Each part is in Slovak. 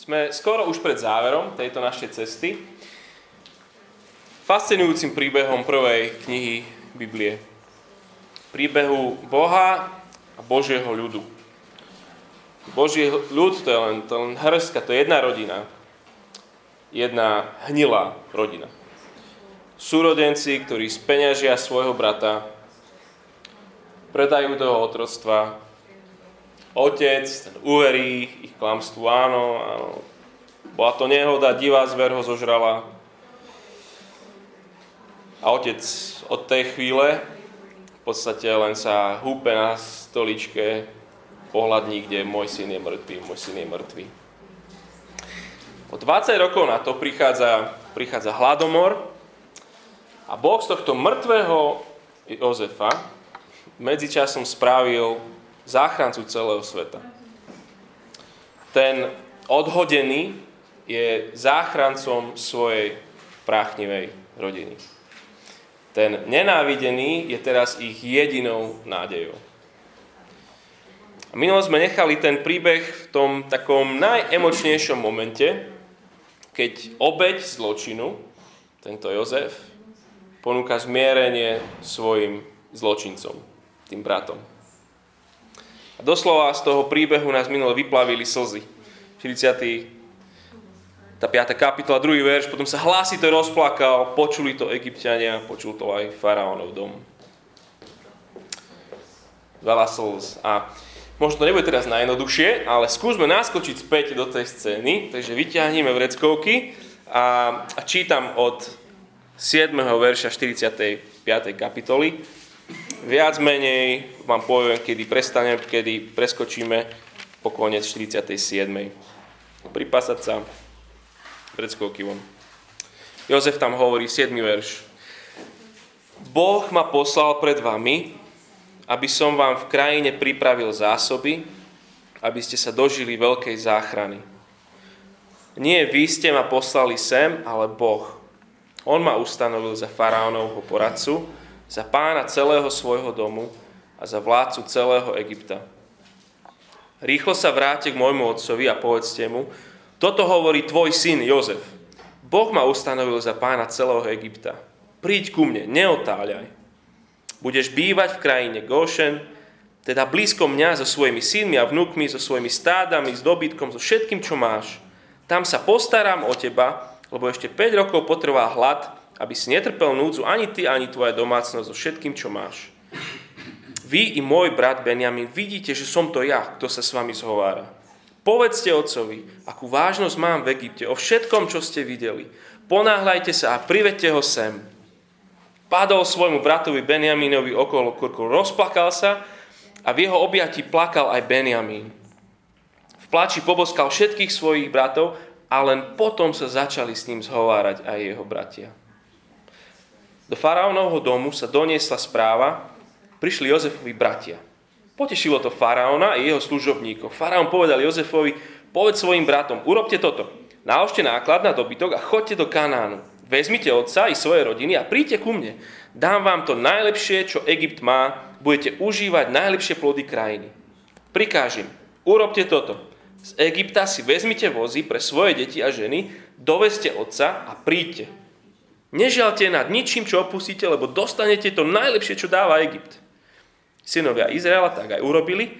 Sme skoro už pred záverom tejto našej cesty. Fascinujúcim príbehom prvej knihy Biblie. Príbehu Boha a Božieho ľudu. Boží ľud to je len, to len hrska, to je jedna rodina. Jedna hnilá rodina. Súrodenci, ktorí speňažia svojho brata, predajú toho otroctva, otec, ten uverí ich klamstvu, áno, áno. Bola to nehoda, divá zver ho zožrala. A otec od tej chvíle v podstate len sa húpe na stoličke, pohľadní, kde môj syn je mŕtvý, môj syn je mŕtvý. O 20 rokov na to prichádza, prichádza hladomor a Boh z tohto mŕtvého Jozefa medzičasom spravil záchrancu celého sveta. Ten odhodený je záchrancom svojej práchnivej rodiny. Ten nenávidený je teraz ich jedinou nádejou. Minulo sme nechali ten príbeh v tom takom najemočnejšom momente, keď obeď zločinu, tento Jozef, ponúka zmierenie svojim zločincom, tým bratom. A doslova z toho príbehu nás minule vyplavili slzy. 40. Tá 5. kapitola, druhý verš, potom sa hlasito rozplakal, počuli to egyptiania, počul to aj faraónov dom. Veľa slz. A možno to nebude teraz najjednoduchšie, ale skúsme naskočiť späť do tej scény, takže vyťahneme vreckovky a, a čítam od 7. verša 45. kapitoly viac menej vám poviem, kedy prestanem, kedy preskočíme po koniec 47. Pripasať sa pred skokivom. Jozef tam hovorí 7. verš. Boh ma poslal pred vami, aby som vám v krajine pripravil zásoby, aby ste sa dožili veľkej záchrany. Nie vy ste ma poslali sem, ale Boh. On ma ustanovil za faraónovho poradcu, za pána celého svojho domu a za vládcu celého Egypta. Rýchlo sa vráte k môjmu otcovi a povedzte mu, toto hovorí tvoj syn Jozef. Boh ma ustanovil za pána celého Egypta. Príď ku mne, neotáľaj. Budeš bývať v krajine Goshen, teda blízko mňa so svojimi synmi a vnúkmi, so svojimi stádami, s dobytkom, so všetkým, čo máš. Tam sa postaram o teba, lebo ešte 5 rokov potrvá hlad aby si netrpel núdzu ani ty, ani tvoja domácnosť so všetkým, čo máš. Vy i môj brat Benjamin vidíte, že som to ja, kto sa s vami zhovára. Povedzte otcovi, akú vážnosť mám v Egypte, o všetkom, čo ste videli. Ponáhľajte sa a privedte ho sem. Padol svojmu bratovi Benjaminovi okolo kurku, rozplakal sa a v jeho objati plakal aj Benjamín. V plači poboskal všetkých svojich bratov a len potom sa začali s ním zhovárať aj jeho bratia. Do faraónovho domu sa doniesla správa, prišli Jozefovi bratia. Potešilo to faraóna a jeho služobníkov. Faraón povedal Jozefovi, povedz svojim bratom, urobte toto. Naložte náklad na dobytok a chodte do Kanánu. Vezmite otca i svoje rodiny a príďte ku mne. Dám vám to najlepšie, čo Egypt má. Budete užívať najlepšie plody krajiny. Prikážem, urobte toto. Z Egypta si vezmite vozy pre svoje deti a ženy, doveste otca a príďte. Nežialte nad ničím, čo opustíte, lebo dostanete to najlepšie, čo dáva Egypt. Synovia Izraela tak aj urobili.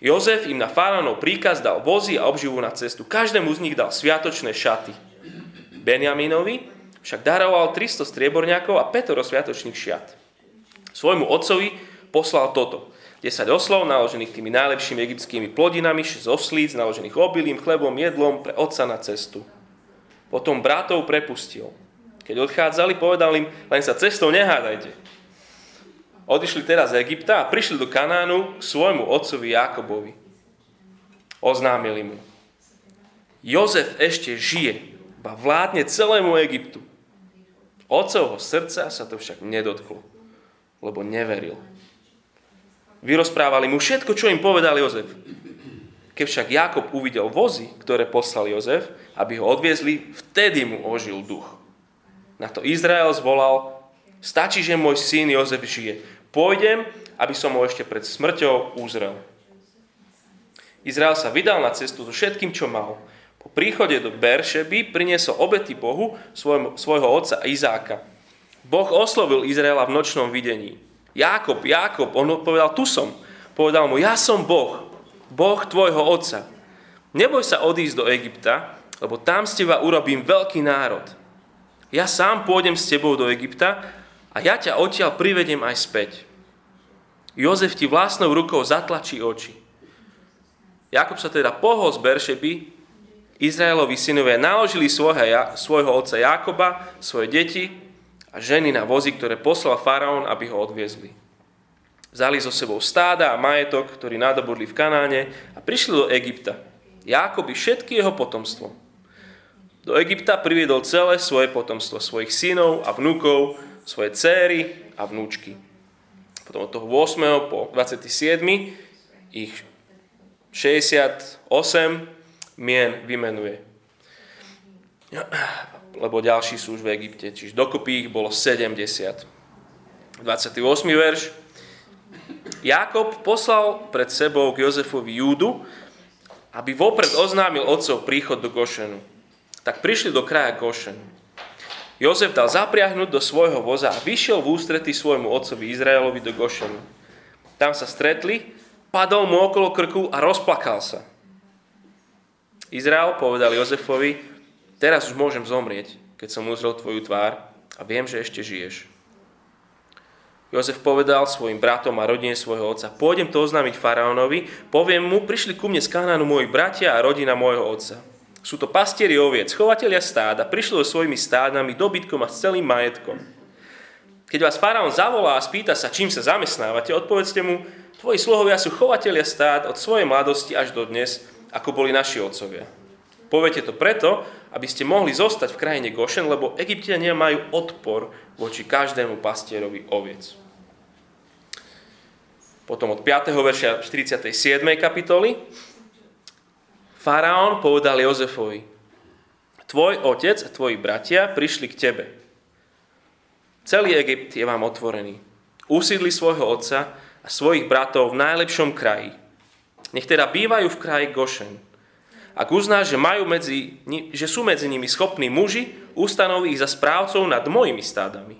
Jozef im na faraónov príkaz dal vozy a obživu na cestu. Každému z nich dal sviatočné šaty. Benjaminovi však daroval 300 strieborňákov a 5 sviatočných šiat. Svojmu otcovi poslal toto. 10 oslov naložených tými najlepšími egyptskými plodinami, 6 oslíc naložených obilím, chlebom, jedlom pre otca na cestu. Potom bratov prepustil. Keď odchádzali, povedal im, len sa cestou nehádajte. Odišli teraz z Egypta a prišli do Kanánu k svojmu otcovi Jakobovi. Oznámili mu. Jozef ešte žije, ba vládne celému Egyptu. Otcovho srdca sa to však nedotklo, lebo neveril. Vyrozprávali mu všetko, čo im povedal Jozef. Keď však Jakob uvidel vozy, ktoré poslal Jozef, aby ho odviezli, vtedy mu ožil duch. Na to Izrael zvolal, stačí, že môj syn Jozef žije. Pôjdem, aby som ho ešte pred smrťou uzrel. Izrael sa vydal na cestu so všetkým, čo mal. Po príchode do Beršeby priniesol obety Bohu svojho, svojho otca Izáka. Boh oslovil Izraela v nočnom videní. Jákob, Jákob, on odpovedal, tu som. Povedal mu, ja som Boh, Boh tvojho otca. Neboj sa odísť do Egypta, lebo tam z teba urobím veľký národ. Ja sám pôjdem s tebou do Egypta a ja ťa odtiaľ privedem aj späť. Jozef ti vlastnou rukou zatlačí oči. Jakob sa teda pohol z Beršeby, Izraelovi synovia naložili svojho, svojho otca Jakoba, svoje deti a ženy na vozy, ktoré poslal faraón, aby ho odviezli. Vzali so sebou stáda a majetok, ktorý nadobudli v Kanáne a prišli do Egypta. Jákob i všetky jeho potomstvo. Do Egypta priviedol celé svoje potomstvo, svojich synov a vnúkov, svoje céry a vnúčky. Potom od toho 8. po 27. ich 68 mien vymenuje. Lebo ďalší sú už v Egypte, čiže dokopy ich bolo 70. 28. verš. Jakob poslal pred sebou k Jozefovi Júdu, aby vopred oznámil otcov príchod do Gošenu. Tak prišli do kraja Gošen. Jozef dal zapriahnuť do svojho voza a vyšiel v ústretí svojmu otcovi Izraelovi do Gošenu. Tam sa stretli, padol mu okolo krku a rozplakal sa. Izrael povedal Jozefovi, teraz už môžem zomrieť, keď som uzrel tvoju tvár a viem, že ešte žiješ. Jozef povedal svojim bratom a rodine svojho otca, pôjdem to oznámiť faraónovi, poviem mu, prišli ku mne z Kanánu moji bratia a rodina môjho otca. Sú to pastieri oviec, chovatelia stáda, prišli so svojimi stádami, dobytkom a s celým majetkom. Keď vás faraón zavolá a spýta sa, čím sa zamestnávate, odpovedzte mu, tvoji sluhovia sú chovatelia stád od svojej mladosti až do dnes ako boli naši otcovia. Poviete to preto, aby ste mohli zostať v krajine Gošen, lebo Egyptiania majú odpor voči každému pastierovi oviec. Potom od 5. verša 47. kapitoly Faraón povedal Jozefovi, tvoj otec a tvoji bratia prišli k tebe. Celý Egypt je vám otvorený. Usídli svojho otca a svojich bratov v najlepšom kraji, nech teda bývajú v kraji Gošen. Ak uznáš, že, majú medzi, že sú medzi nimi schopní muži, ustanoví ich za správcov nad mojimi stádami.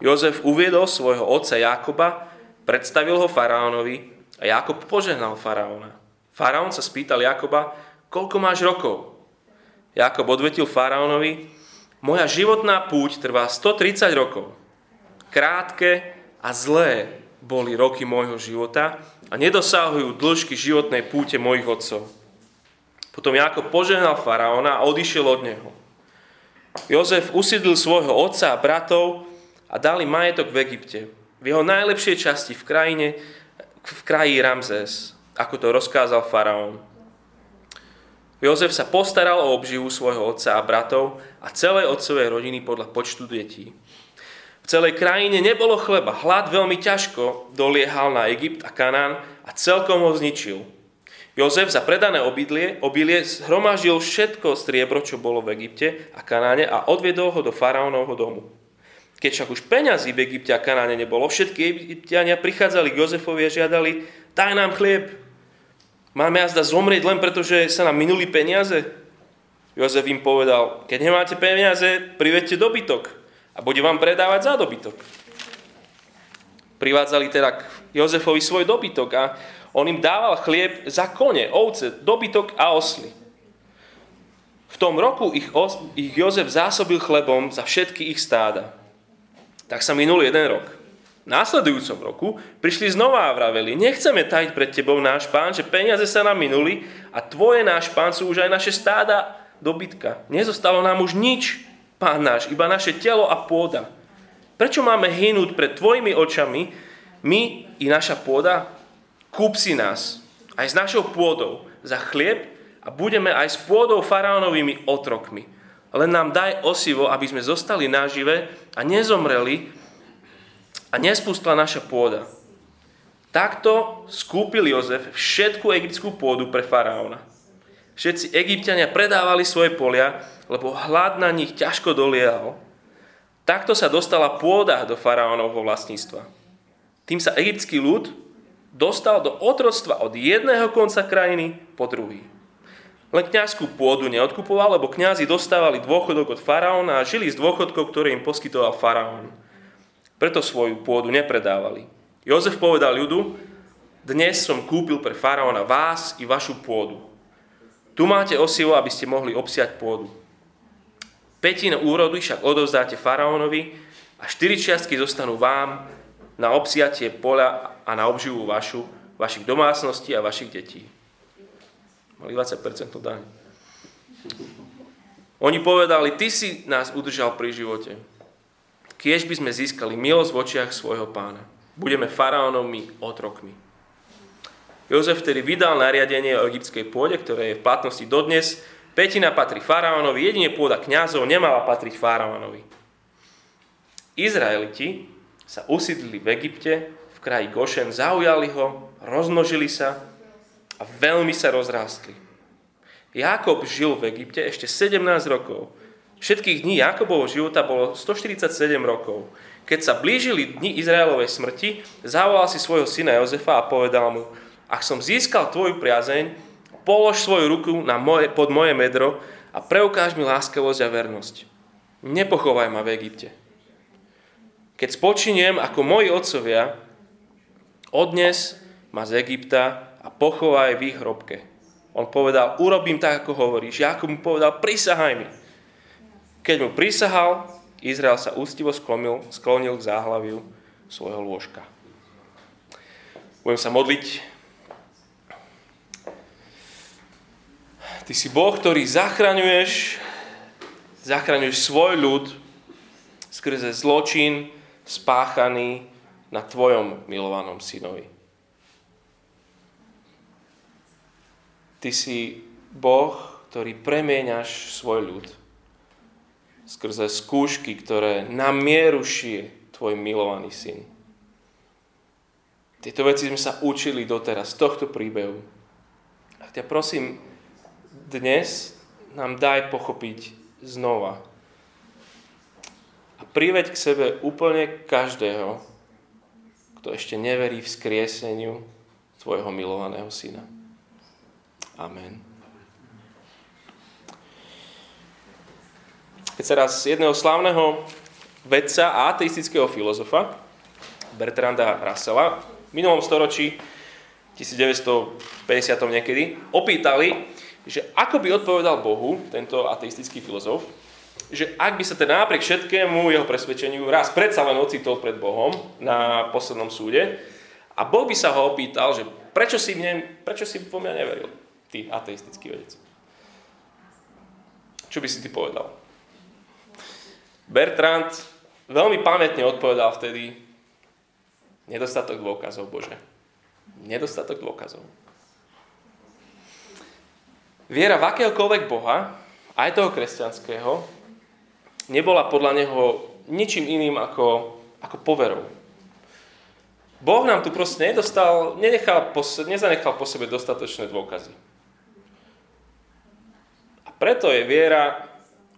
Jozef uviedol svojho otca Jakoba, predstavil ho faraónovi a Jakob požehnal faraóna. Faraón sa spýtal Jakoba, koľko máš rokov? Jakob odvetil faraónovi, moja životná púť trvá 130 rokov. Krátke a zlé boli roky môjho života a nedosahujú dĺžky životnej púte mojich otcov. Potom Jakob požehnal faraóna a odišiel od neho. Jozef usídlil svojho otca a bratov a dali majetok v Egypte. V jeho najlepšej časti v krajine, v kraji Ramzes, ako to rozkázal faraón. Jozef sa postaral o obživu svojho otca a bratov a celej otcovej rodiny podľa počtu detí celej krajine nebolo chleba. Hlad veľmi ťažko doliehal na Egypt a Kanán a celkom ho zničil. Jozef za predané obilie, obilie zhromaždil všetko striebro, čo bolo v Egypte a Kanáne a odviedol ho do faraónovho domu. Keď však už peňazí v Egypte a Kanáne nebolo, všetky Egyptiania prichádzali k Jozefovi a žiadali, daj nám chlieb. Máme jazda zomrieť len preto, že sa nám minuli peniaze? Jozef im povedal, keď nemáte peniaze, privedte dobytok a bude vám predávať za dobytok. Privádzali teda Jozefovi svoj dobytok a on im dával chlieb za kone, ovce, dobytok a osly. V tom roku ich, ich Jozef zásobil chlebom za všetky ich stáda. Tak sa minul jeden rok. Následujúcom roku prišli znova a vraveli, nechceme tajiť pred tebou náš pán, že peniaze sa nám minuli a tvoje náš pán sú už aj naše stáda dobytka. Nezostalo nám už nič, Pán náš, iba naše telo a pôda. Prečo máme hynúť pred tvojimi očami, my i naša pôda? Kúp si nás aj s našou pôdou za chlieb a budeme aj s pôdou faraónovými otrokmi. Len nám daj osivo, aby sme zostali nažive a nezomreli a nespustla naša pôda. Takto skúpil Jozef všetku egyptskú pôdu pre faraóna. Všetci egyptiania predávali svoje polia lebo hlad na nich ťažko doliehal. Takto sa dostala pôda do faraónovho vlastníctva. Tým sa egyptský ľud dostal do otroctva od jedného konca krajiny po druhý. Len kňazskú pôdu neodkupoval, lebo kňazi dostávali dôchodok od faraóna a žili z dôchodkov, ktoré im poskytoval faraón. Preto svoju pôdu nepredávali. Jozef povedal ľudu, dnes som kúpil pre faraóna vás i vašu pôdu. Tu máte osivo, aby ste mohli obsiať pôdu. Petina úrodu však odovzdáte faraónovi a štyri čiastky zostanú vám na obsiatie poľa a na obživu vašu, vašich domácností a vašich detí mali 20% daň. Oni povedali, ty si nás udržal pri živote. Kiež by sme získali milosť v očiach svojho pána. Budeme faraónovmi otrokmi. Jozef vtedy vydal nariadenie o egyptskej pôde, ktoré je v platnosti dodnes. Petina patrí faraónovi, jedine pôda kňazov nemala patriť faraónovi. Izraeliti sa usídlili v Egypte, v kraji Gošen, zaujali ho, rozmnožili sa a veľmi sa rozrástli. Jakob žil v Egypte ešte 17 rokov. Všetkých dní Jakobovho života bolo 147 rokov. Keď sa blížili dni Izraelovej smrti, zavolal si svojho syna Jozefa a povedal mu, ak som získal tvoju priazeň, polož svoju ruku na moje, pod moje medro a preukáž mi láskavosť a vernosť. Nepochovaj ma v Egypte. Keď spočiniem ako moji otcovia, odnes ma z Egypta a pochovaj v ich hrobke. On povedal, urobím tak, ako hovoríš. Jakub mu povedal, prisahaj mi. Keď mu prisahal, Izrael sa ústivo sklonil, sklonil k záhlaviu svojho lôžka. Budem sa modliť. Ty si Boh, ktorý zachraňuješ, zachraňuješ svoj ľud skrze zločin spáchaný na tvojom milovanom synovi. Ty si Boh, ktorý premieňaš svoj ľud skrze skúšky, ktoré na mieru šije tvoj milovaný syn. Tieto veci sme sa učili doteraz z tohto príbehu. A ťa prosím, dnes nám daj pochopiť znova. A priveď k sebe úplne každého, kto ešte neverí v skrieseniu tvojho milovaného syna. Amen. Keď sa raz jedného slávneho vedca a ateistického filozofa, Bertranda Russella, v minulom storočí, 1950 niekedy, opýtali, že ako by odpovedal Bohu, tento ateistický filozof, že ak by sa teda napriek všetkému jeho presvedčeniu raz predsa len ocitol pred Bohom na poslednom súde a Boh by sa ho opýtal, že prečo si, mne, prečo si po mňa neveril? ty ateistický vedec. Čo by si ty povedal? Bertrand veľmi pamätne odpovedal vtedy nedostatok dôkazov, Bože. Nedostatok dôkazov. Viera v akéhokoľvek Boha, aj toho kresťanského, nebola podľa neho ničím iným ako, ako poverou. Boh nám tu proste nedostal, nenechal po, nezanechal po sebe dostatočné dôkazy. Preto je viera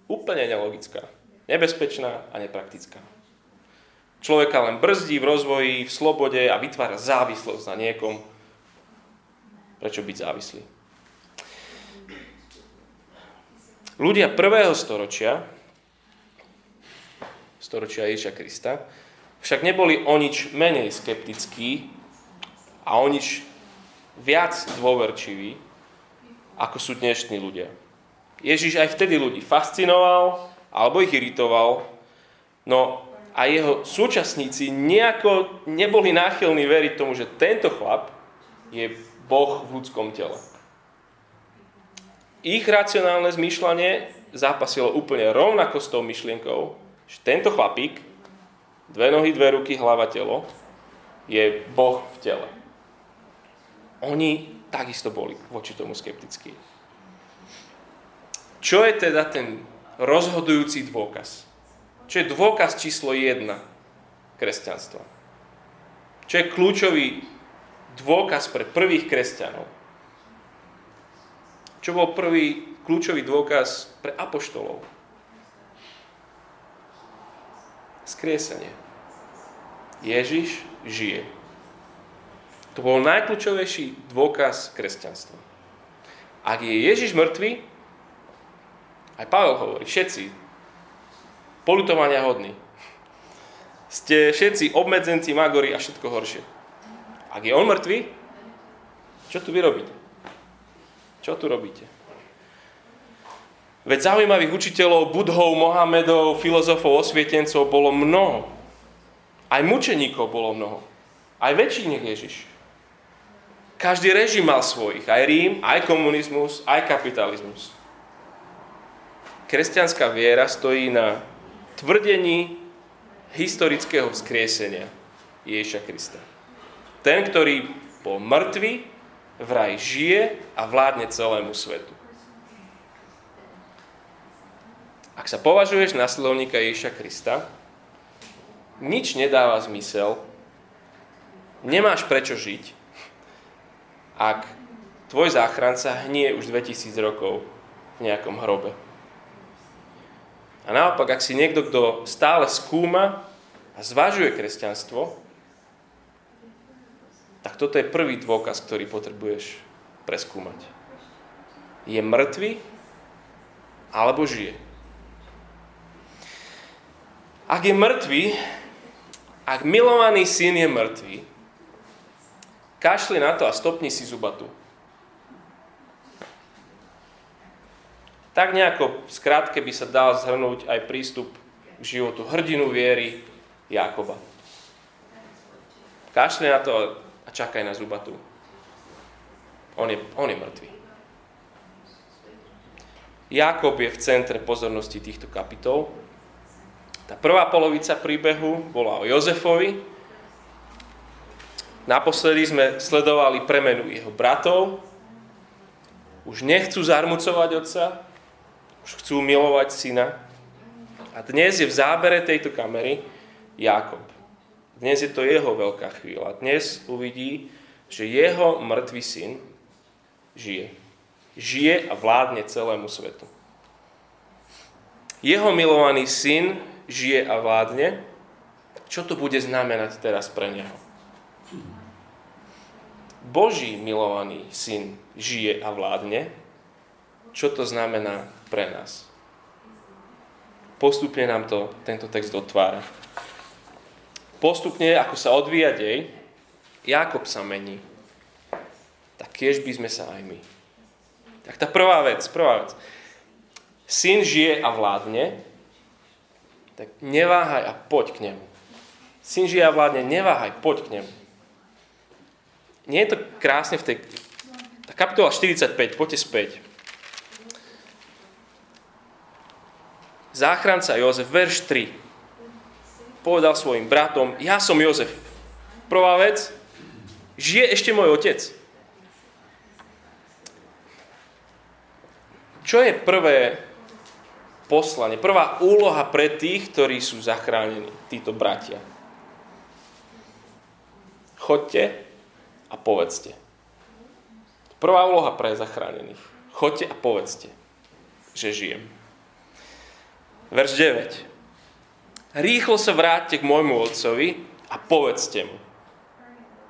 úplne nelogická, nebezpečná a nepraktická. Človeka len brzdí v rozvoji, v slobode a vytvára závislosť na niekom. Prečo byť závislý? Ľudia prvého storočia, storočia Ježiša Krista, však neboli o nič menej skeptickí a o nič viac dôverčiví, ako sú dnešní ľudia. Ježiš aj vtedy ľudí fascinoval alebo ich iritoval, no a jeho súčasníci nejako neboli náchylní veriť tomu, že tento chlap je Boh v ľudskom tele. Ich racionálne zmýšľanie zápasilo úplne rovnako s tou myšlienkou, že tento chlapík, dve nohy, dve ruky, hlava, telo, je Boh v tele. Oni takisto boli voči tomu skeptickí. Čo je teda ten rozhodujúci dôkaz? Čo je dôkaz číslo 1 kresťanstva? Čo je kľúčový dôkaz pre prvých kresťanov? Čo bol prvý kľúčový dôkaz pre apoštolov? Skriesenie. Ježiš žije. To bol najkľúčovejší dôkaz kresťanstva. Ak je Ježiš mŕtvý, aj Pavel hovorí, všetci, polutovania hodní. Ste všetci obmedzenci, magori a všetko horšie. Ak je on mŕtvý, čo tu vy? Čo tu robíte? Veď zaujímavých učiteľov, budhov, Mohamedov, filozofov, osvietencov bolo mnoho. Aj mučeníkov bolo mnoho. Aj väčší než Ježiš. Každý režim mal svojich. Aj Rím, aj komunizmus, aj kapitalizmus. Kresťanská viera stojí na tvrdení historického vzkriesenia Ježiša Krista. Ten, ktorý bol mŕtvý, vraj žije a vládne celému svetu. Ak sa považuješ na slovníka Ježiša Krista, nič nedáva zmysel, nemáš prečo žiť, ak tvoj záchranca hnie už 2000 rokov v nejakom hrobe. A naopak, ak si niekto, kto stále skúma a zvažuje kresťanstvo, tak toto je prvý dôkaz, ktorý potrebuješ preskúmať. Je mŕtvy alebo žije? Ak je mŕtvy, ak milovaný syn je mŕtvý, kašli na to a stopni si zubatu. Tak nejako v by sa dal zhrnúť aj prístup k životu hrdinu viery Jakoba. Kašli na to a čakaj na zubatu. On je, on je mŕtvý. Jakob je v centre pozornosti týchto kapitol. Tá prvá polovica príbehu bola o Jozefovi, Naposledy sme sledovali premenu jeho bratov. Už nechcú zarmucovať otca, už chcú milovať syna. A dnes je v zábere tejto kamery Jakob. Dnes je to jeho veľká chvíľa. Dnes uvidí, že jeho mŕtvý syn žije. Žije a vládne celému svetu. Jeho milovaný syn žije a vládne. Čo to bude znamenať teraz pre neho? Boží milovaný syn žije a vládne, čo to znamená pre nás? Postupne nám to tento text otvára. Postupne, ako sa odvíja dej, Jakob sa mení. Tak tiež by sme sa aj my. Tak tá prvá vec, prvá vec. Syn žije a vládne, tak neváhaj a poď k nemu. Syn žije a vládne, neváhaj, poď k nemu nie je to krásne v tej... Tá kapitola 45, poďte späť. Záchranca Jozef, verš 3. Povedal svojim bratom, ja som Jozef. Prvá vec, žije ešte môj otec. Čo je prvé poslanie, prvá úloha pre tých, ktorí sú zachránení, títo bratia? Chodte a povedzte. Prvá úloha pre zachránených. Choďte a povedzte, že žijem. Verš 9. Rýchlo sa vráťte k môjmu otcovi a povedzte mu.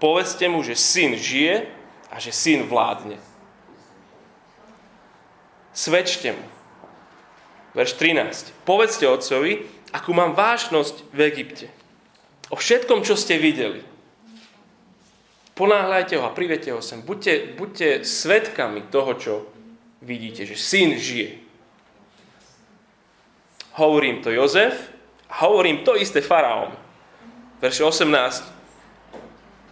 Povedzte mu, že syn žije a že syn vládne. Svedčte mu. Verš 13. Povedzte otcovi, akú mám vážnosť v Egypte. O všetkom, čo ste videli ponáhľajte ho a privete ho sem. Buďte, buďte svetkami toho, čo vidíte, že syn žije. Hovorím to Jozef hovorím to isté faraón. Verš 18.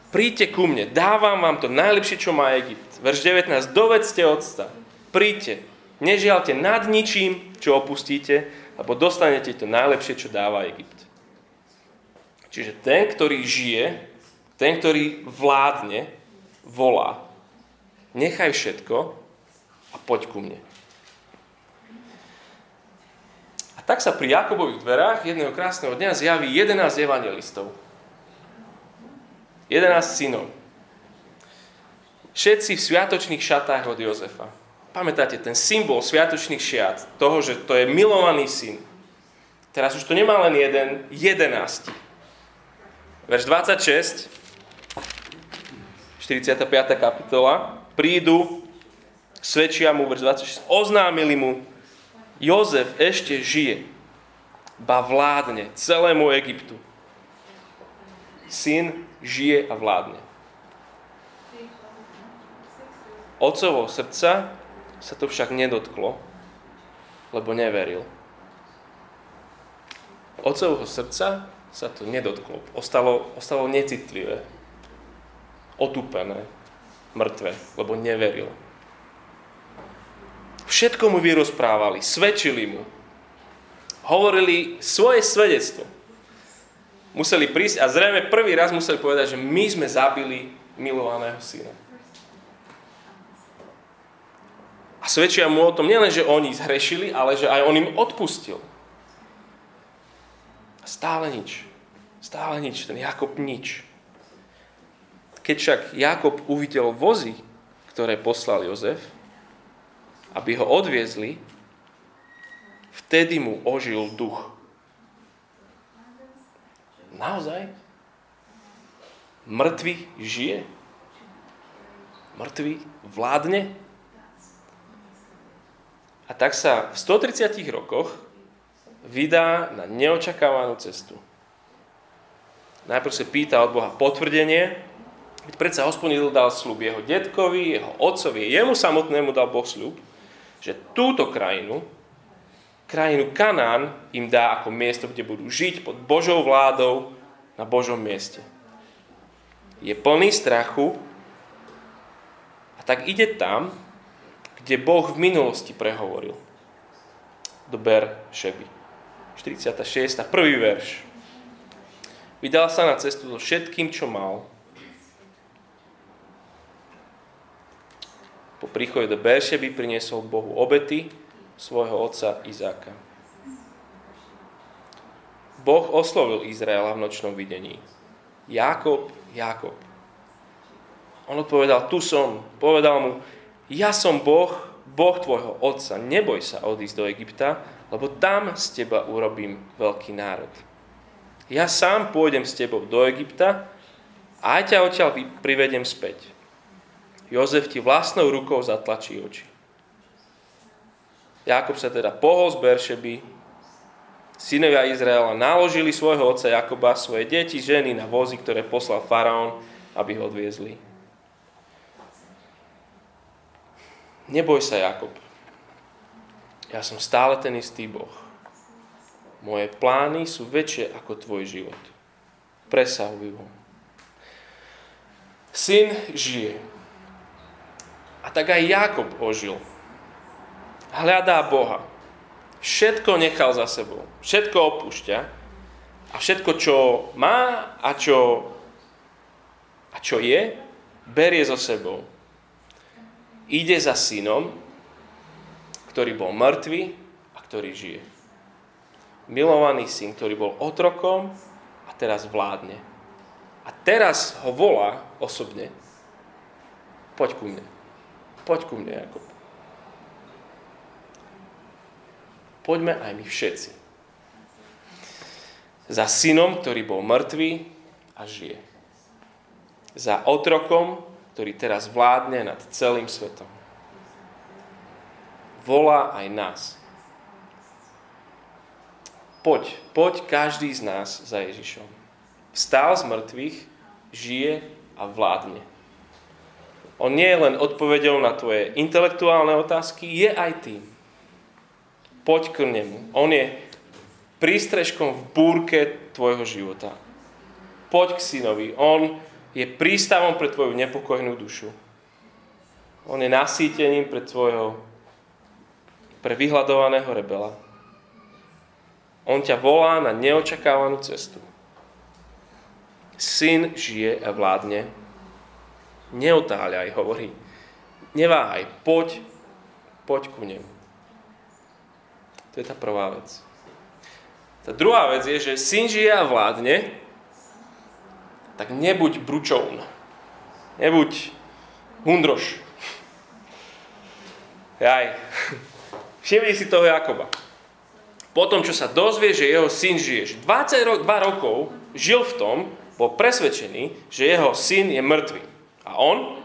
Príďte ku mne, dávam vám to najlepšie, čo má Egypt. Verš 19. Dovedzte odsta. Príďte, nežialte nad ničím, čo opustíte, lebo dostanete to najlepšie, čo dáva Egypt. Čiže ten, ktorý žije, ten, ktorý vládne, volá. Nechaj všetko a poď ku mne. A tak sa pri Jakobových dverách jedného krásneho dňa zjaví 11 evangelistov. 11 synov. Všetci v sviatočných šatách od Jozefa. Pamätáte, ten symbol sviatočných šiat, toho, že to je milovaný syn. Teraz už to nemá len jeden, jedenácti. Verš 26. 45. kapitola, prídu Svedčia mu, verš 26, oznámili mu, Jozef ešte žije, ba vládne celému Egyptu. Syn žije a vládne. Otcovo srdca sa to však nedotklo, lebo neveril. Otcovho srdca sa to nedotklo. Ostalo, ostalo necitlivé, otúpené, mŕtve, lebo neveril. Všetko mu vyrozprávali, svedčili mu. Hovorili svoje svedectvo. Museli prísť a zrejme prvý raz museli povedať, že my sme zabili milovaného syna. A svedčia mu o tom nielen, že oni zhrešili, ale že aj on im odpustil. Stále nič. Stále nič. Ten Jakob nič. Keď však Jakob uvidel vozy, ktoré poslal Jozef, aby ho odviezli, vtedy mu ožil duch. Naozaj? Mŕtvy žije? Mŕtvy vládne? A tak sa v 130 rokoch vydá na neočakávanú cestu. Najprv sa pýta od Boha potvrdenie, veď predsa hospodin dal slub jeho detkovi, jeho otcovi, jemu samotnému dal Boh slub, že túto krajinu, krajinu Kanán im dá ako miesto, kde budú žiť pod Božou vládou na Božom mieste. Je plný strachu a tak ide tam, kde Boh v minulosti prehovoril. Do Ber Šeby. 46. prvý verš. Vydal sa na cestu so všetkým, čo mal. Po príchode do Beršeby priniesol Bohu obety svojho otca Izáka. Boh oslovil Izraela v nočnom videní. Jákob, Jákob. On odpovedal, tu som. Povedal mu, ja som Boh, Boh tvojho otca, neboj sa odísť do Egypta, lebo tam z teba urobím veľký národ. Ja sám pôjdem s tebou do Egypta a aj ťa odtiaľ privedem späť. Jozef ti vlastnou rukou zatlačí oči. Jakob sa teda pohol z Beršeby, synovia Izraela naložili svojho otca Jakoba, svoje deti, ženy na vozy, ktoré poslal faraón, aby ho odviezli. Neboj sa, Jakob. Ja som stále ten istý Boh. Moje plány sú väčšie ako tvoj život. Presahujú ho. Syn žije. A tak aj Jakob ožil. Hľadá Boha. Všetko nechal za sebou. Všetko opúšťa. A všetko, čo má a čo, a čo je, berie so sebou ide za synom, ktorý bol mŕtvý a ktorý žije. Milovaný syn, ktorý bol otrokom a teraz vládne. A teraz ho volá osobne. Poď ku mne. Poď ku mne, Jakob. Poďme aj my všetci. Za synom, ktorý bol mŕtvý a žije. Za otrokom, ktorý teraz vládne nad celým svetom. Volá aj nás. Poď, poď každý z nás za Ježišom. Vstál z mŕtvych, žije a vládne. On nie je len odpovedou na tvoje intelektuálne otázky, je aj tým. Poď k nemu. On je prístrežkom v búrke tvojho života. Poď k synovi. On je prístavom pre tvoju nepokojnú dušu. On je nasýtením pre tvojho, pre vyhľadovaného rebela. On ťa volá na neočakávanú cestu. Syn žije a vládne. Neotáľaj, hovorí. Neváhaj, poď, poď ku nemu. To je tá prvá vec. Tá druhá vec je, že syn žije a vládne, tak nebuď bručovn. Nebuď hundroš. Jaj. Všimni si toho Jakoba. Potom, čo sa dozvie, že jeho syn žije, že 22 rokov žil v tom, bol presvedčený, že jeho syn je mŕtvý. A on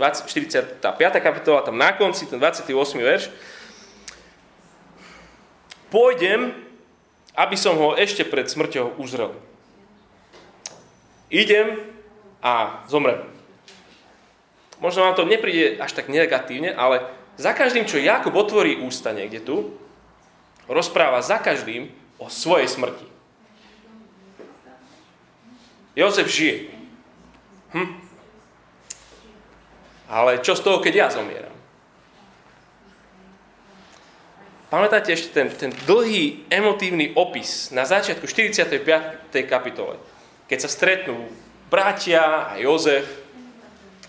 20, 45. kapitola, tam na konci, ten 28. verš. Pôjdem, aby som ho ešte pred smrťou uzrel. Idem a zomrem. Možno vám to nepríde až tak negatívne, ale za každým, čo Jakub otvorí ústa niekde tu, rozpráva za každým o svojej smrti. Jozef žije. Hm? Ale čo z toho, keď ja zomieram? Pamätáte ešte ten, ten dlhý emotívny opis na začiatku 45. kapitole, keď sa stretnú bratia a Jozef,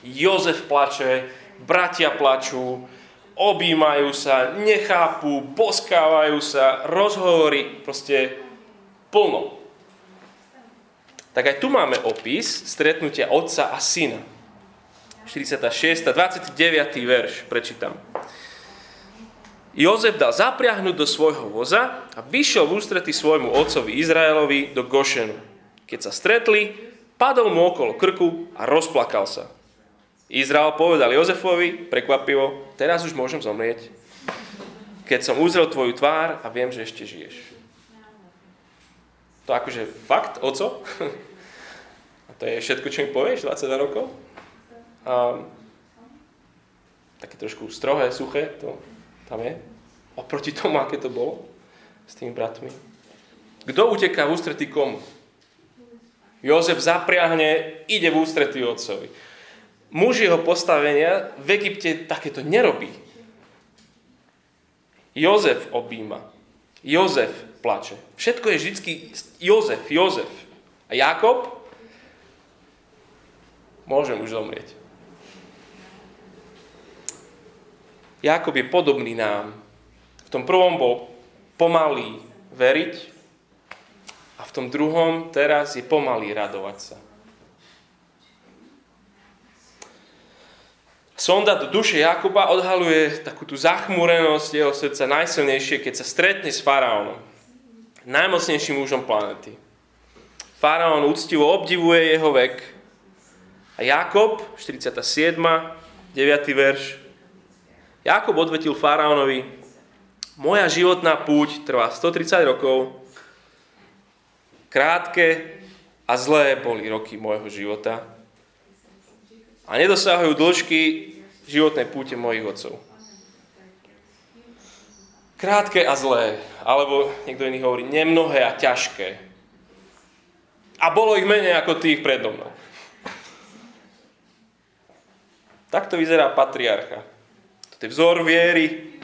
Jozef plače, bratia plačú, objímajú sa, nechápu, boskávajú sa, rozhovory, proste plno. Tak aj tu máme opis stretnutia otca a syna. 46. 29. verš, prečítam. Jozef dal zapriahnuť do svojho voza a vyšiel v ústrety svojmu otcovi Izraelovi do Gošenu. Keď sa stretli, padol mu okolo krku a rozplakal sa. Izrael povedal Jozefovi, prekvapivo, teraz už môžem zomrieť, keď som uzrel tvoju tvár a viem, že ešte žiješ. To akože fakt, oco? A to je všetko, čo mi povieš, 22 rokov? A, také trošku strohé, suché, to tam je. Oproti tomu, aké to bolo s tými bratmi. Kto uteká v ústretí komu? Jozef zapriahne, ide v ústretí otcovi. Muž jeho postavenia v Egypte takéto nerobí. Jozef objíma. Jozef plače. Všetko je vždy Jozef, Jozef. A Jakob? Môžem už zomrieť. Jakob je podobný nám. V tom prvom bol pomalý veriť a v tom druhom teraz je pomalý radovať sa. Sonda do duše Jakuba odhaluje takú tú zachmúrenosť jeho srdca najsilnejšie, keď sa stretne s faraónom, najmocnejším mužom planety. Faraón úctivo obdivuje jeho vek a Jakob, 47. 9. verš, Jakob odvetil faraónovi, moja životná púť trvá 130 rokov, krátke a zlé boli roky môjho života a nedosahujú dĺžky životnej púte mojich otcov. Krátke a zlé, alebo niekto iný hovorí nemnohé a ťažké. A bolo ich menej ako tých predo mnou. Takto vyzerá patriarcha. To je vzor viery.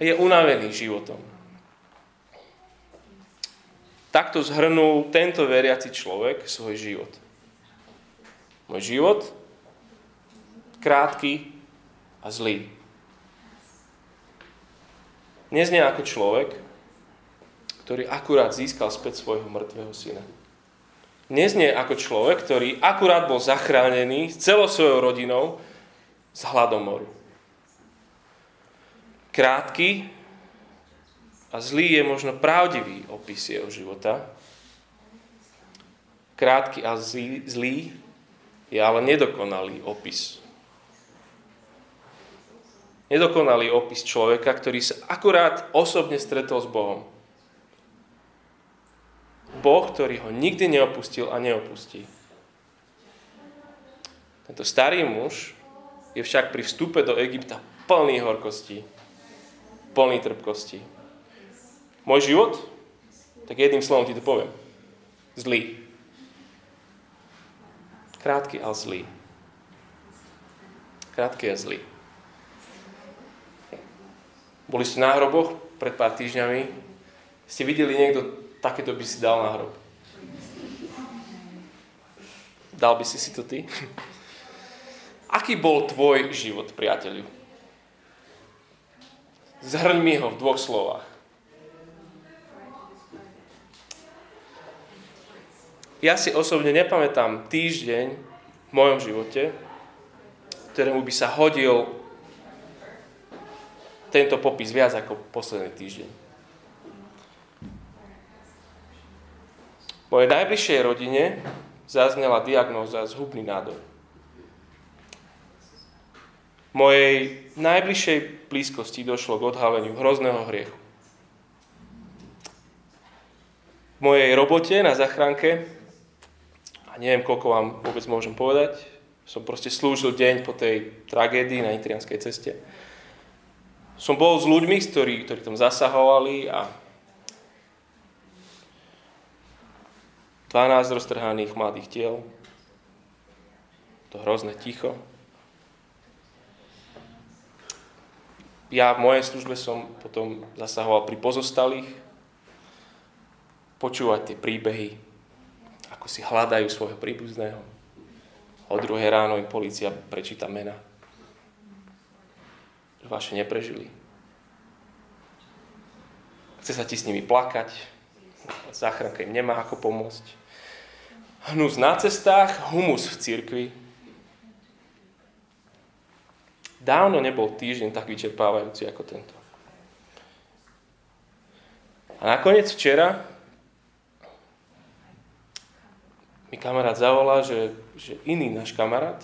Je unavený životom. Takto zhrnul tento veriaci človek svoj život. Môj život krátky a zlý. Neznie ako človek, ktorý akurát získal späť svojho mŕtvého syna. Neznie ako človek, ktorý akurát bol zachránený celou svojou rodinou z hladomoru. Krátky a zlý je možno pravdivý opis jeho života. Krátky a zlý, zlý je ale nedokonalý opis. Nedokonalý opis človeka, ktorý sa akurát osobne stretol s Bohom. Boh, ktorý ho nikdy neopustil a neopustí. Tento starý muž je však pri vstupe do Egypta plný horkosti, plný trpkosti. Môj život? Tak jedným slovom ti to poviem. Zlý. Krátky a zlý. Krátky a zlý. Boli ste na hroboch pred pár týždňami. Ste videli niekto, takéto by si dal na hrob. Dal by si si to ty? Aký bol tvoj život, priateľu? Zhrň mi ho v dvoch slovách. Ja si osobne nepamätám týždeň v mojom živote, ktorému by sa hodil tento popis viac ako posledný týždeň. V mojej najbližšej rodine zaznela diagnóza zhubný nádor. Mojej najbližšej blízkosti došlo k odhaleniu hrozného hriechu. V mojej robote na zachránke, a neviem, koľko vám vôbec môžem povedať, som proste slúžil deň po tej tragédii na Nitrianskej ceste. Som bol s ľuďmi, ktorí, ktorí tam zasahovali a 12 roztrhaných mladých tiel, to hrozné ticho. Ja v mojej službe som potom zasahoval pri pozostalých, počúvať tie príbehy, ako si hľadajú svojho príbuzného. O druhé ráno im policia prečíta mena. Vaše neprežili. Chce sa ti s nimi plakať. Záchranka im nemá ako pomôcť hnus na cestách, humus v cirkvi. Dávno nebol týždeň tak vyčerpávajúci ako tento. A nakoniec včera mi kamarát zavolá, že, že iný náš kamarát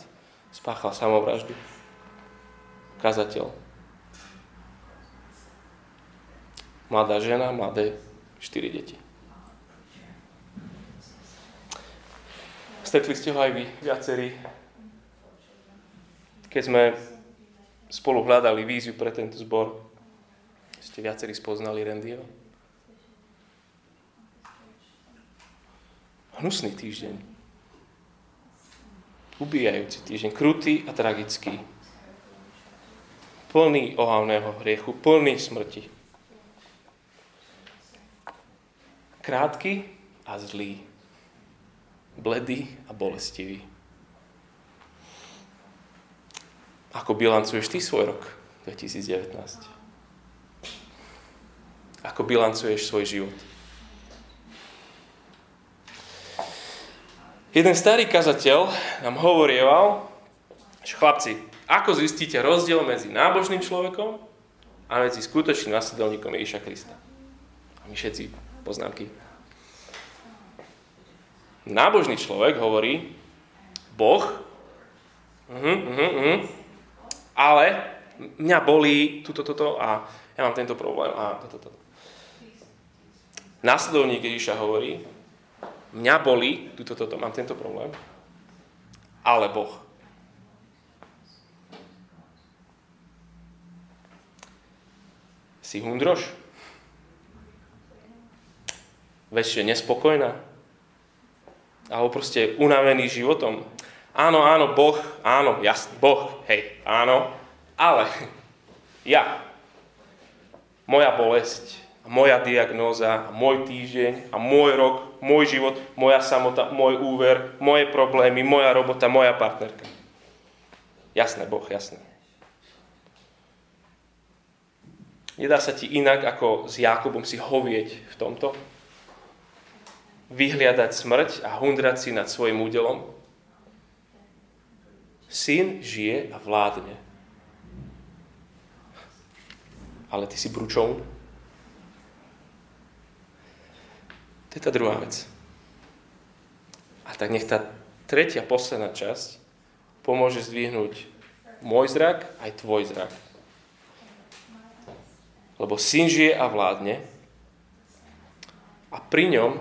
spáchal samovraždu. Kazateľ. Mladá žena, mladé štyri deti. Stretli ste ho aj vy, viacerí. Keď sme spolu hľadali víziu pre tento zbor, ste viacerí spoznali Randyho. Hnusný týždeň. Ubíjajúci týždeň. Krutý a tragický. Plný ohavného hriechu, plný smrti. Krátky a zlý bledý a bolestivý. Ako bilancuješ ty svoj rok 2019? Ako bilancuješ svoj život? Jeden starý kazateľ nám hovorieval, že chlapci, ako zistíte rozdiel medzi nábožným človekom a medzi skutočným nasledovníkom Ježiša Krista? A my všetci poznámky nábožný človek hovorí, Boh, uh-huh, uh-huh, uh-huh, ale mňa bolí toto, toto a ja mám tento problém a toto, toto. Následovník Ježiša hovorí, mňa bolí, toto, toto, mám tento problém, ale Boh. Si hundroš? Väčšie nespokojná? alebo proste unavený životom. Áno, áno, Boh, áno, jasný, Boh, hej, áno, ale ja, moja bolesť, moja diagnóza, môj týždeň a môj rok, môj život, moja samota, môj úver, moje problémy, moja robota, moja partnerka. Jasné, Boh, jasné. Nedá sa ti inak, ako s Jakobom si hovieť v tomto? vyhliadať smrť a hundrať si nad svojim údelom? Syn žije a vládne. Ale ty si bručou. To je tá druhá vec. A tak nech tá tretia, posledná časť pomôže zdvihnúť môj zrak aj tvoj zrak. Lebo syn žije a vládne a pri ňom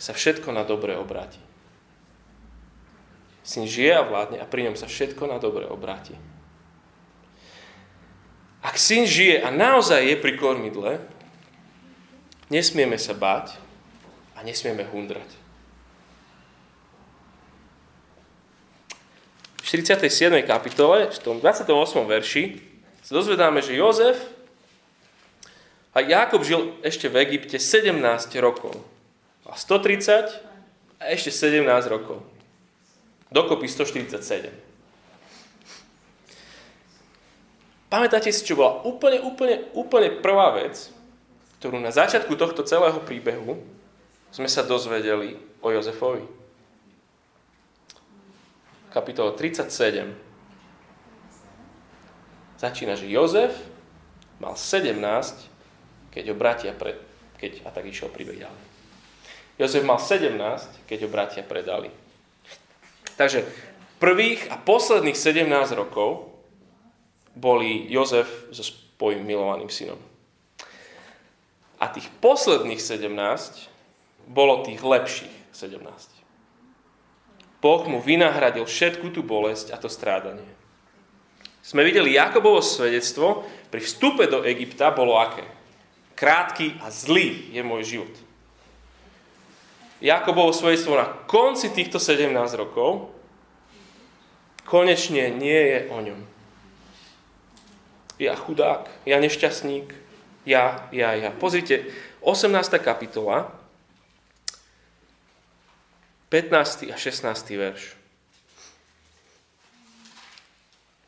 sa všetko na dobre obráti. Syn žije a vládne a pri ňom sa všetko na dobre obráti. Ak syn žije a naozaj je pri kormidle, nesmieme sa báť a nesmieme hundrať. V 47. kapitole, v tom 28. verši, sa dozvedáme, že Jozef a Jákob žil ešte v Egypte 17 rokov. A 130 a ešte 17 rokov. Dokopy 147. Pamätáte si, čo bola úplne, úplne, úplne prvá vec, ktorú na začiatku tohto celého príbehu sme sa dozvedeli o Jozefovi. Kapitola 37. Začína, že Jozef mal 17, keď ho bratia pred... keď a tak išiel príbeh ďalej. Jozef mal 17, keď ho bratia predali. Takže prvých a posledných 17 rokov boli Jozef so svojím milovaným synom. A tých posledných 17 bolo tých lepších 17. Boh mu vynahradil všetku tú bolesť a to strádanie. Sme videli Jakobovo svedectvo, pri vstupe do Egypta bolo aké? Krátky a zlý je môj život. Jakobovo svedectvo na konci týchto 17 rokov konečne nie je o ňom. Ja chudák, ja nešťastník, ja, ja, ja. Pozrite, 18. kapitola, 15. a 16. verš.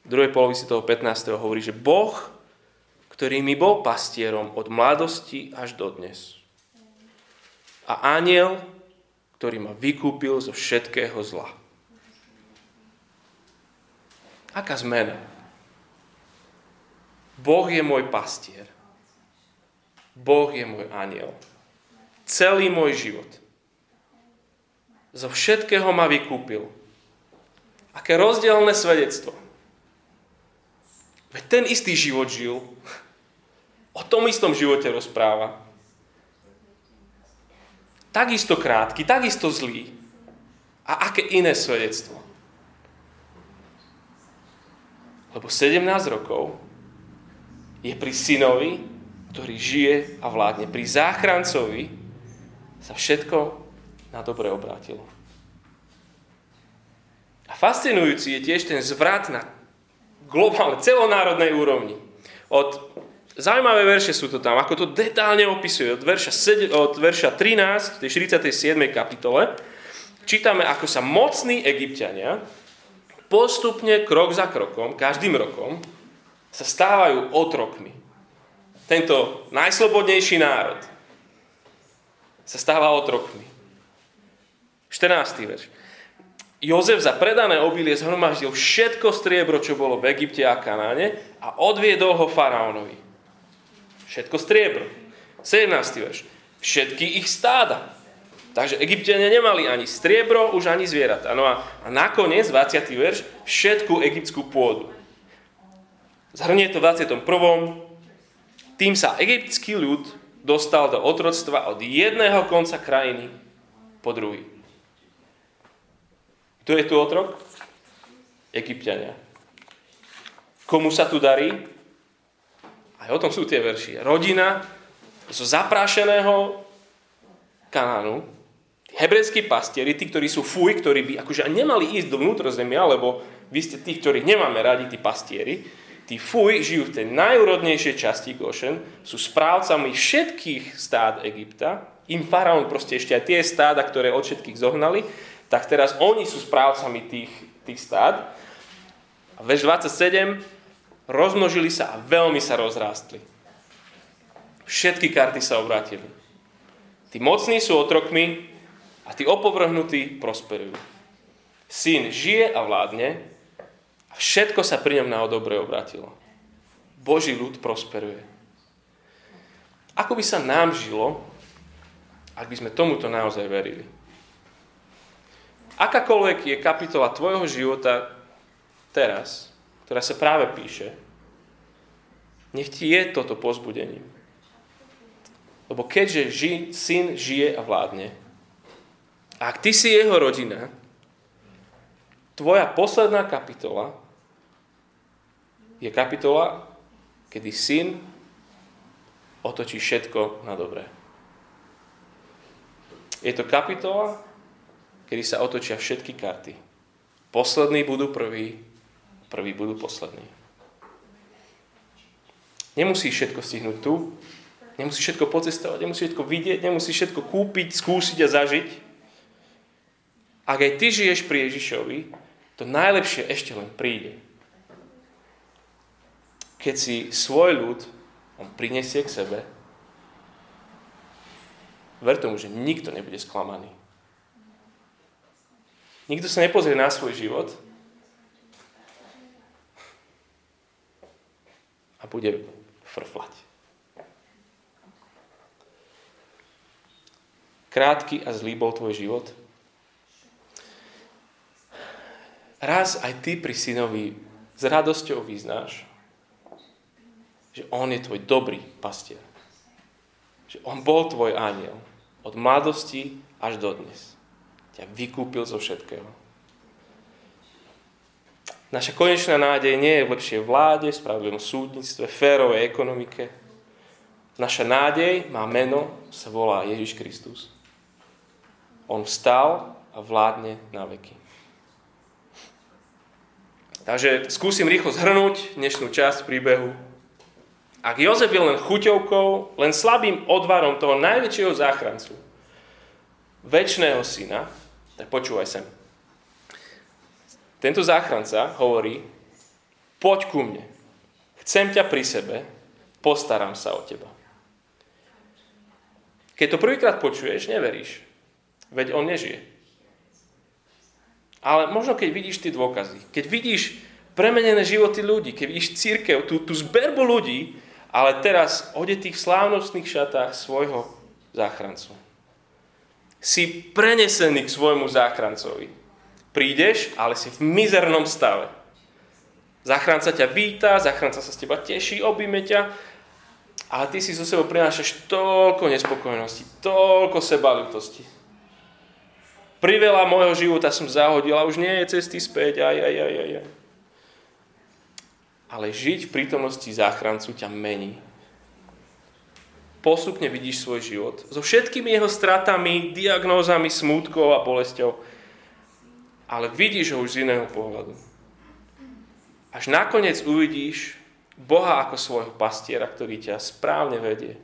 V druhej polovici toho 15. hovorí, že Boh, ktorý mi bol pastierom od mladosti až do dnes. A aniel, ktorý ma vykúpil zo všetkého zla. Aká zmena? Boh je môj pastier. Boh je môj aniel. Celý môj život. Zo všetkého ma vykúpil. Aké rozdielne svedectvo. Veď ten istý život žil. O tom istom živote rozpráva. Takisto krátky, takisto zlý. A aké iné svedectvo. Lebo 17 rokov je pri synovi, ktorý žije a vládne. Pri záchrancovi sa všetko na dobre obrátilo. A fascinujúci je tiež ten zvrat na globálne, celonárodnej úrovni. Od, zaujímavé verše sú to tam, ako to detálne opisuje. Od verša, 7, od verša 13, tej 47. kapitole, čítame, ako sa mocní egyptiania postupne, krok za krokom, každým rokom, sa stávajú otrokmi. Tento najslobodnejší národ sa stáva otrokmi. 14. verš. Jozef za predané obilie zhromaždil všetko striebro, čo bolo v Egypte a Kanáne a odviedol ho faraónovi. Všetko striebro. 17. verš. Všetky ich stáda. Takže egyptiania nemali ani striebro, už ani zvieratá. No a, a nakoniec, 20. verš, všetku egyptskú pôdu. Zhrnie to v 21. Tým sa egyptský ľud dostal do otroctva od jedného konca krajiny po druhý. Kto je tu otrok? Egyptiania. Komu sa tu darí? Aj o tom sú tie verši. Rodina zo zaprášeného Kanánu, hebrejskí pastieri, tí, ktorí sú fuj, ktorí by akože nemali ísť do vnútrozemia, lebo vy ste tí, ktorých nemáme radi, tí pastieri, tí fuj žijú v tej najúrodnejšej časti Gošen, sú správcami všetkých stád Egypta, im faraón proste ešte aj tie stáda, ktoré od všetkých zohnali, tak teraz oni sú správcami tých, tých stád. A verš 27, rozmnožili sa a veľmi sa rozrástli. Všetky karty sa obrátili. Tí mocní sú otrokmi, a tí opovrhnutí prosperujú. Syn žije a vládne a všetko sa pri ňom na dobre obratilo. Boží ľud prosperuje. Ako by sa nám žilo, ak by sme tomuto naozaj verili? Akákoľvek je kapitola tvojho života teraz, ktorá sa práve píše, nech ti je toto pozbudením. Lebo keďže ži, syn žije a vládne, ak ty si jeho rodina, tvoja posledná kapitola je kapitola, kedy syn otočí všetko na dobré. Je to kapitola, kedy sa otočia všetky karty. Poslední budú prví, prví budú poslední. Nemusíš všetko stihnúť tu, nemusíš všetko pocestovať, nemusíš všetko vidieť, nemusíš všetko kúpiť, skúsiť a zažiť. Ak aj ty žiješ pri Ježišovi, to najlepšie ešte len príde. Keď si svoj ľud on prinesie k sebe, ver tomu, že nikto nebude sklamaný. Nikto sa nepozrie na svoj život a bude frflať. Krátky a zlý bol tvoj život, raz aj ty pri synovi s radosťou vyznáš, že On je tvoj dobrý pastier. Že On bol tvoj aniel. Od mladosti až do dnes. Ťa vykúpil zo všetkého. Naša konečná nádej nie je v lepšej vláde, spravodlivom súdnictve, férovej ekonomike. Naša nádej má meno, sa volá Ježiš Kristus. On vstal a vládne na veky. Takže skúsim rýchlo zhrnúť dnešnú časť príbehu. Ak Jozef je len chuťovkou, len slabým odvarom toho najväčšieho záchrancu, väčšného syna, tak počúvaj sem. Tento záchranca hovorí, poď ku mne, chcem ťa pri sebe, postaram sa o teba. Keď to prvýkrát počuješ, neveríš. Veď on nežije. Ale možno keď vidíš tie dôkazy, keď vidíš premenené životy ľudí, keď vidíš církev, tú, tú zberbu ľudí, ale teraz odetých v slávnostných šatách svojho záchrancu. Si prenesený k svojmu záchrancovi prídeš, ale si v mizernom stave. Zachránca ťa víta, zachránca sa z teba teší, objíme ťa, ale ty si zo sebou prinášaš toľko nespokojnosti, toľko sebalutosti. Priveľa môjho života som zahodil a už nie je cesty späť, aj, aj, aj, aj. Ale žiť v prítomnosti záchrancu ťa mení. Postupne vidíš svoj život so všetkými jeho stratami, diagnózami, smútkou a bolesťou ale vidíš ho už z iného pohľadu. Až nakoniec uvidíš Boha ako svojho pastiera, ktorý ťa správne vedie.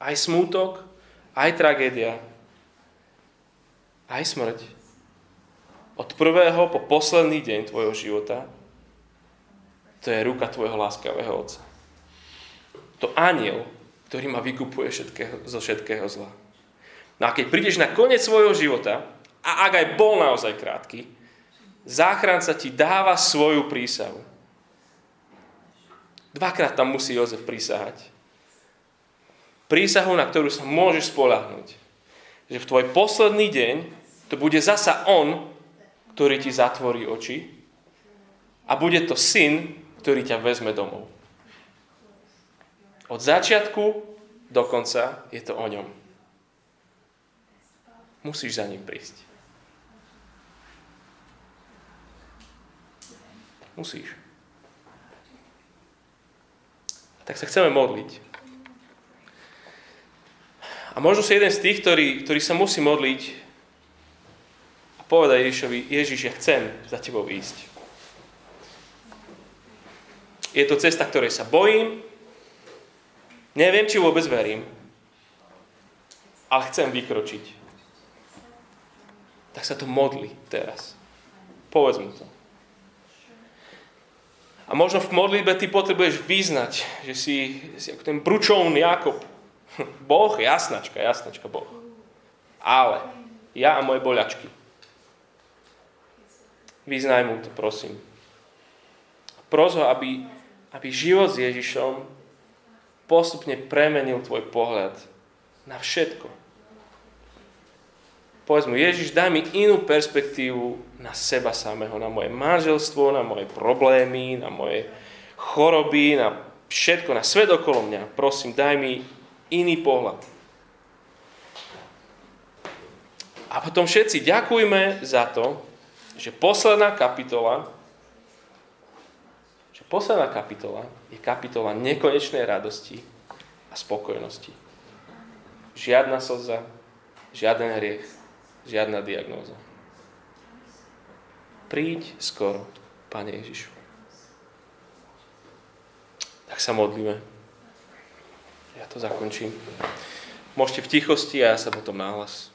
Aj smútok, aj tragédia, aj smrť. Od prvého po posledný deň tvojho života to je ruka tvojho láskavého Otca. To aniel, ktorý ma vykupuje všetkého, zo všetkého zla. No a keď prídeš na koniec svojho života, a ak aj bol naozaj krátky, záchranca ti dáva svoju prísahu. Dvakrát tam musí Jozef prísahať. Prísahu, na ktorú sa môžeš spolahnuť. Že v tvoj posledný deň to bude zasa on, ktorý ti zatvorí oči a bude to syn, ktorý ťa vezme domov. Od začiatku do konca je to o ňom. Musíš za ním prísť. Musíš. Tak sa chceme modliť. A možno si jeden z tých, ktorý, ktorý sa musí modliť a povedať Ježišovi, Ježiš, ja chcem za tebou ísť. Je to cesta, ktorej sa bojím, neviem, či vôbec verím, ale chcem vykročiť. Tak sa to modli teraz. Povedz mu to. A možno v modlitbe ty potrebuješ vyznať, že si, si ako ten bručovný Jakob. Boh, jasnačka, jasnačka, Boh. Ale ja a moje boľačky. Vyznaj mu to, prosím. Pros ho, aby, aby život s Ježišom postupne premenil tvoj pohľad na všetko povedz mu, Ježiš, daj mi inú perspektívu na seba samého, na moje manželstvo, na moje problémy, na moje choroby, na všetko, na svet okolo mňa. Prosím, daj mi iný pohľad. A potom všetci ďakujme za to, že posledná kapitola, že posledná kapitola je kapitola nekonečnej radosti a spokojnosti. Žiadna slza, žiaden hriech, Žiadna diagnóza. Príď skoro, Pane Ježišu. Tak sa modlíme. Ja to zakončím. Môžete v tichosti a ja sa potom náhlas.